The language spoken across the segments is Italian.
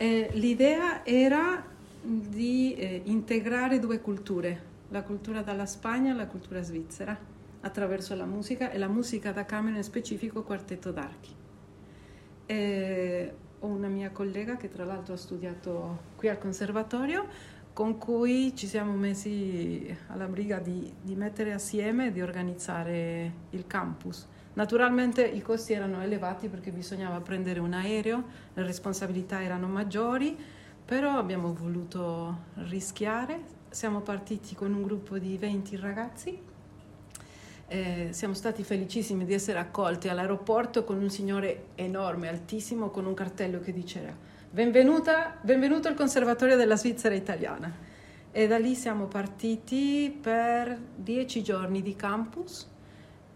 Eh, l'idea era di eh, integrare due culture, la cultura dalla Spagna e la cultura svizzera, attraverso la musica e la musica da camera in specifico quartetto d'archi. Eh, ho una mia collega che tra l'altro ha studiato qui al conservatorio con cui ci siamo messi alla briga di, di mettere assieme e di organizzare il campus. Naturalmente i costi erano elevati perché bisognava prendere un aereo, le responsabilità erano maggiori, però abbiamo voluto rischiare. Siamo partiti con un gruppo di 20 ragazzi eh, siamo stati felicissimi di essere accolti all'aeroporto con un signore enorme, altissimo, con un cartello che diceva benvenuto al Conservatorio della Svizzera Italiana. E da lì siamo partiti per dieci giorni di campus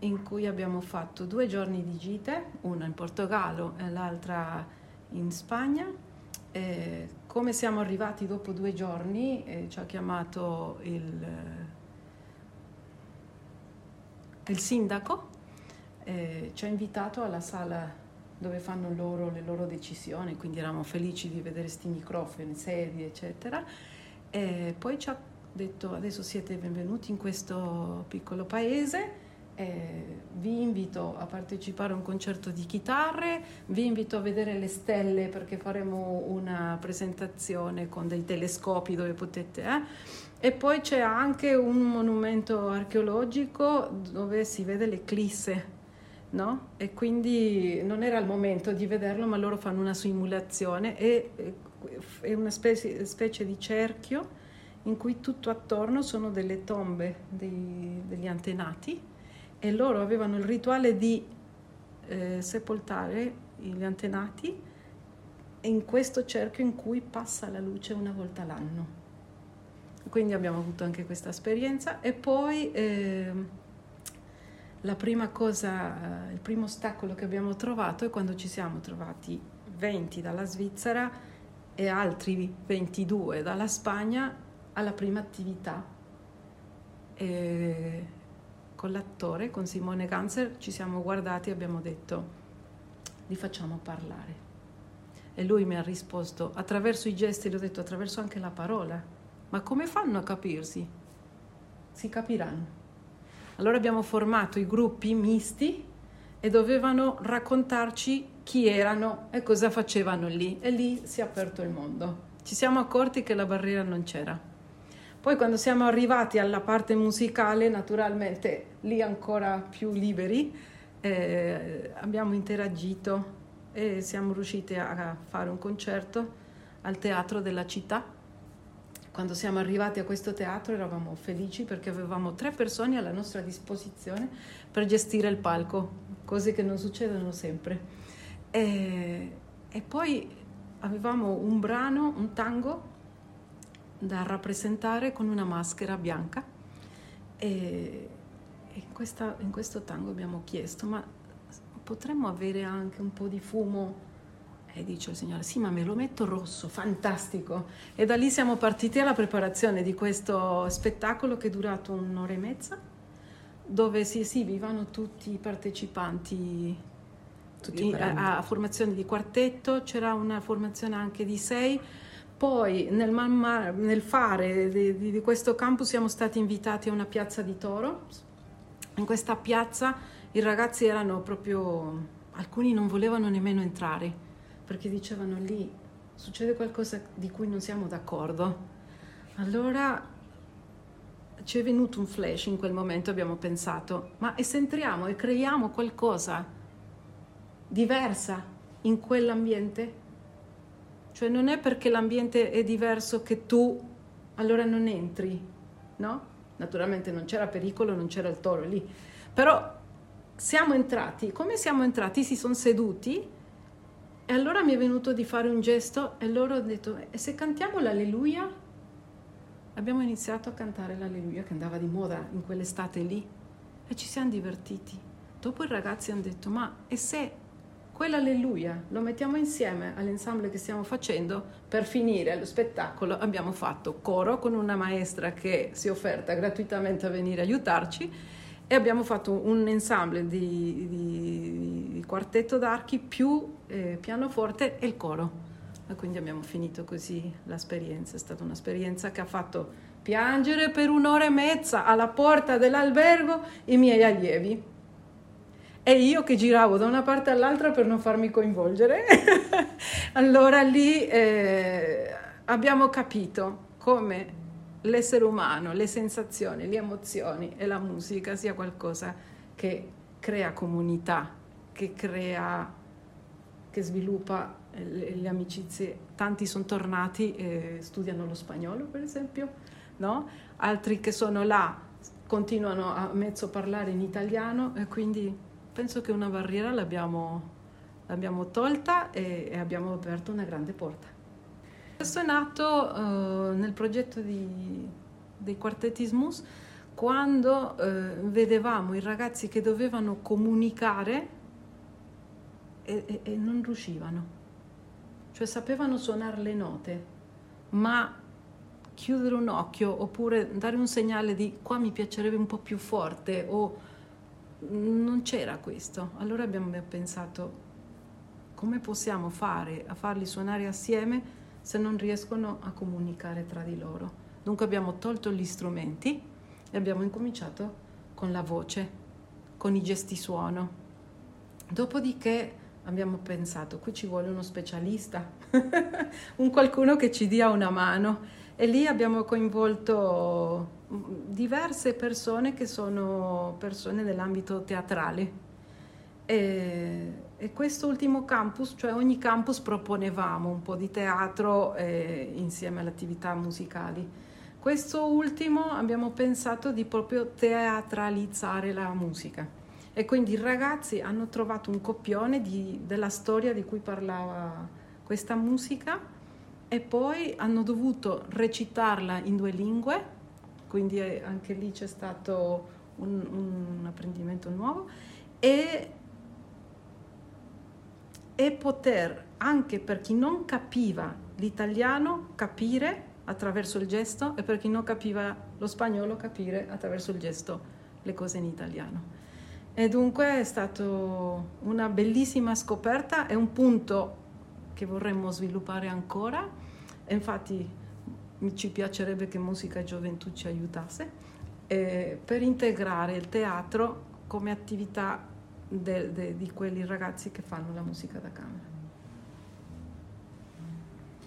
in cui abbiamo fatto due giorni di gite, una in Portogallo e l'altra in Spagna. E come siamo arrivati dopo due giorni, eh, ci ha chiamato il il sindaco eh, ci ha invitato alla sala dove fanno loro le loro decisioni, quindi eravamo felici di vedere questi microfoni, sedie, eccetera. E poi ci ha detto adesso siete benvenuti in questo piccolo paese, eh, vi invito a partecipare a un concerto di chitarre, vi invito a vedere le stelle perché faremo una presentazione con dei telescopi dove potete... Eh, e poi c'è anche un monumento archeologico dove si vede l'eclisse, no? E quindi non era il momento di vederlo, ma loro fanno una simulazione e è una specie, specie di cerchio in cui tutto attorno sono delle tombe dei, degli antenati e loro avevano il rituale di eh, sepoltare gli antenati in questo cerchio in cui passa la luce una volta l'anno. Quindi abbiamo avuto anche questa esperienza e poi eh, la prima cosa, il primo ostacolo che abbiamo trovato è quando ci siamo trovati 20 dalla Svizzera e altri 22 dalla Spagna alla prima attività. E con l'attore, con Simone Ganser, ci siamo guardati e abbiamo detto li facciamo parlare. E lui mi ha risposto attraverso i gesti, gli ho detto attraverso anche la parola ma come fanno a capirsi? Si capiranno. Allora abbiamo formato i gruppi misti e dovevano raccontarci chi erano e cosa facevano lì e lì si è aperto il mondo. Ci siamo accorti che la barriera non c'era. Poi quando siamo arrivati alla parte musicale, naturalmente lì ancora più liberi, eh, abbiamo interagito e siamo riusciti a fare un concerto al teatro della città quando siamo arrivati a questo teatro eravamo felici perché avevamo tre persone alla nostra disposizione per gestire il palco, cose che non succedono sempre. E, e poi avevamo un brano, un tango da rappresentare con una maschera bianca e, in, questa, in questo tango abbiamo chiesto ma potremmo avere anche un po' di fumo e dice il Signore, sì, ma me lo metto rosso, fantastico. E da lì siamo partiti alla preparazione di questo spettacolo che è durato un'ora e mezza, dove si esibivano tutti i partecipanti tutti a, a, formazione di quartetto, c'era una formazione anche di sei. Poi nel, nel fare di, di, di questo campus siamo stati invitati a una piazza di Toro. In questa piazza i ragazzi erano proprio, alcuni non volevano nemmeno entrare perché dicevano lì succede qualcosa di cui non siamo d'accordo. Allora ci è venuto un flash in quel momento, abbiamo pensato, ma e se entriamo e creiamo qualcosa diversa in quell'ambiente? Cioè non è perché l'ambiente è diverso che tu allora non entri, no? Naturalmente non c'era pericolo, non c'era il toro lì, però siamo entrati, come siamo entrati? Si sono seduti e allora mi è venuto di fare un gesto e loro hanno detto, e se cantiamo l'alleluia? Abbiamo iniziato a cantare l'alleluia che andava di moda in quell'estate lì e ci siamo divertiti. Dopo i ragazzi hanno detto, ma e se quell'alleluia lo mettiamo insieme all'ensemble che stiamo facendo, per finire lo spettacolo abbiamo fatto coro con una maestra che si è offerta gratuitamente a venire a aiutarci e abbiamo fatto un ensemble di, di, di quartetto d'archi più eh, pianoforte e il coro. E quindi abbiamo finito così l'esperienza. È stata un'esperienza che ha fatto piangere per un'ora e mezza alla porta dell'albergo i miei allievi. E io che giravo da una parte all'altra per non farmi coinvolgere. allora lì eh, abbiamo capito come l'essere umano, le sensazioni, le emozioni e la musica sia qualcosa che crea comunità, che crea, che sviluppa le, le amicizie. Tanti sono tornati e studiano lo spagnolo, per esempio, no? altri che sono là continuano a mezzo parlare in italiano e quindi penso che una barriera l'abbiamo, l'abbiamo tolta e, e abbiamo aperto una grande porta. Questo è nato uh, nel progetto di, dei quartettismus quando uh, vedevamo i ragazzi che dovevano comunicare e, e, e non riuscivano. Cioè sapevano suonare le note, ma chiudere un occhio oppure dare un segnale di qua mi piacerebbe un po' più forte o non c'era questo. Allora abbiamo pensato come possiamo fare a farli suonare assieme se non riescono a comunicare tra di loro. Dunque abbiamo tolto gli strumenti e abbiamo incominciato con la voce, con i gesti suono. Dopodiché abbiamo pensato, qui ci vuole uno specialista, un qualcuno che ci dia una mano e lì abbiamo coinvolto diverse persone che sono persone nell'ambito teatrale e, e quest'ultimo campus, cioè ogni campus proponevamo un po' di teatro eh, insieme alle attività musicali. Questo ultimo abbiamo pensato di proprio teatralizzare la musica e quindi i ragazzi hanno trovato un copione di, della storia di cui parlava questa musica e poi hanno dovuto recitarla in due lingue, quindi anche lì c'è stato un, un apprendimento nuovo e e poter anche per chi non capiva l'italiano capire attraverso il gesto e per chi non capiva lo spagnolo capire attraverso il gesto le cose in italiano. E dunque è stata una bellissima scoperta, è un punto che vorremmo sviluppare ancora infatti ci piacerebbe che Musica Gioventù ci aiutasse eh, per integrare il teatro come attività de, de, di quei ragazzi che fanno la musica da camera.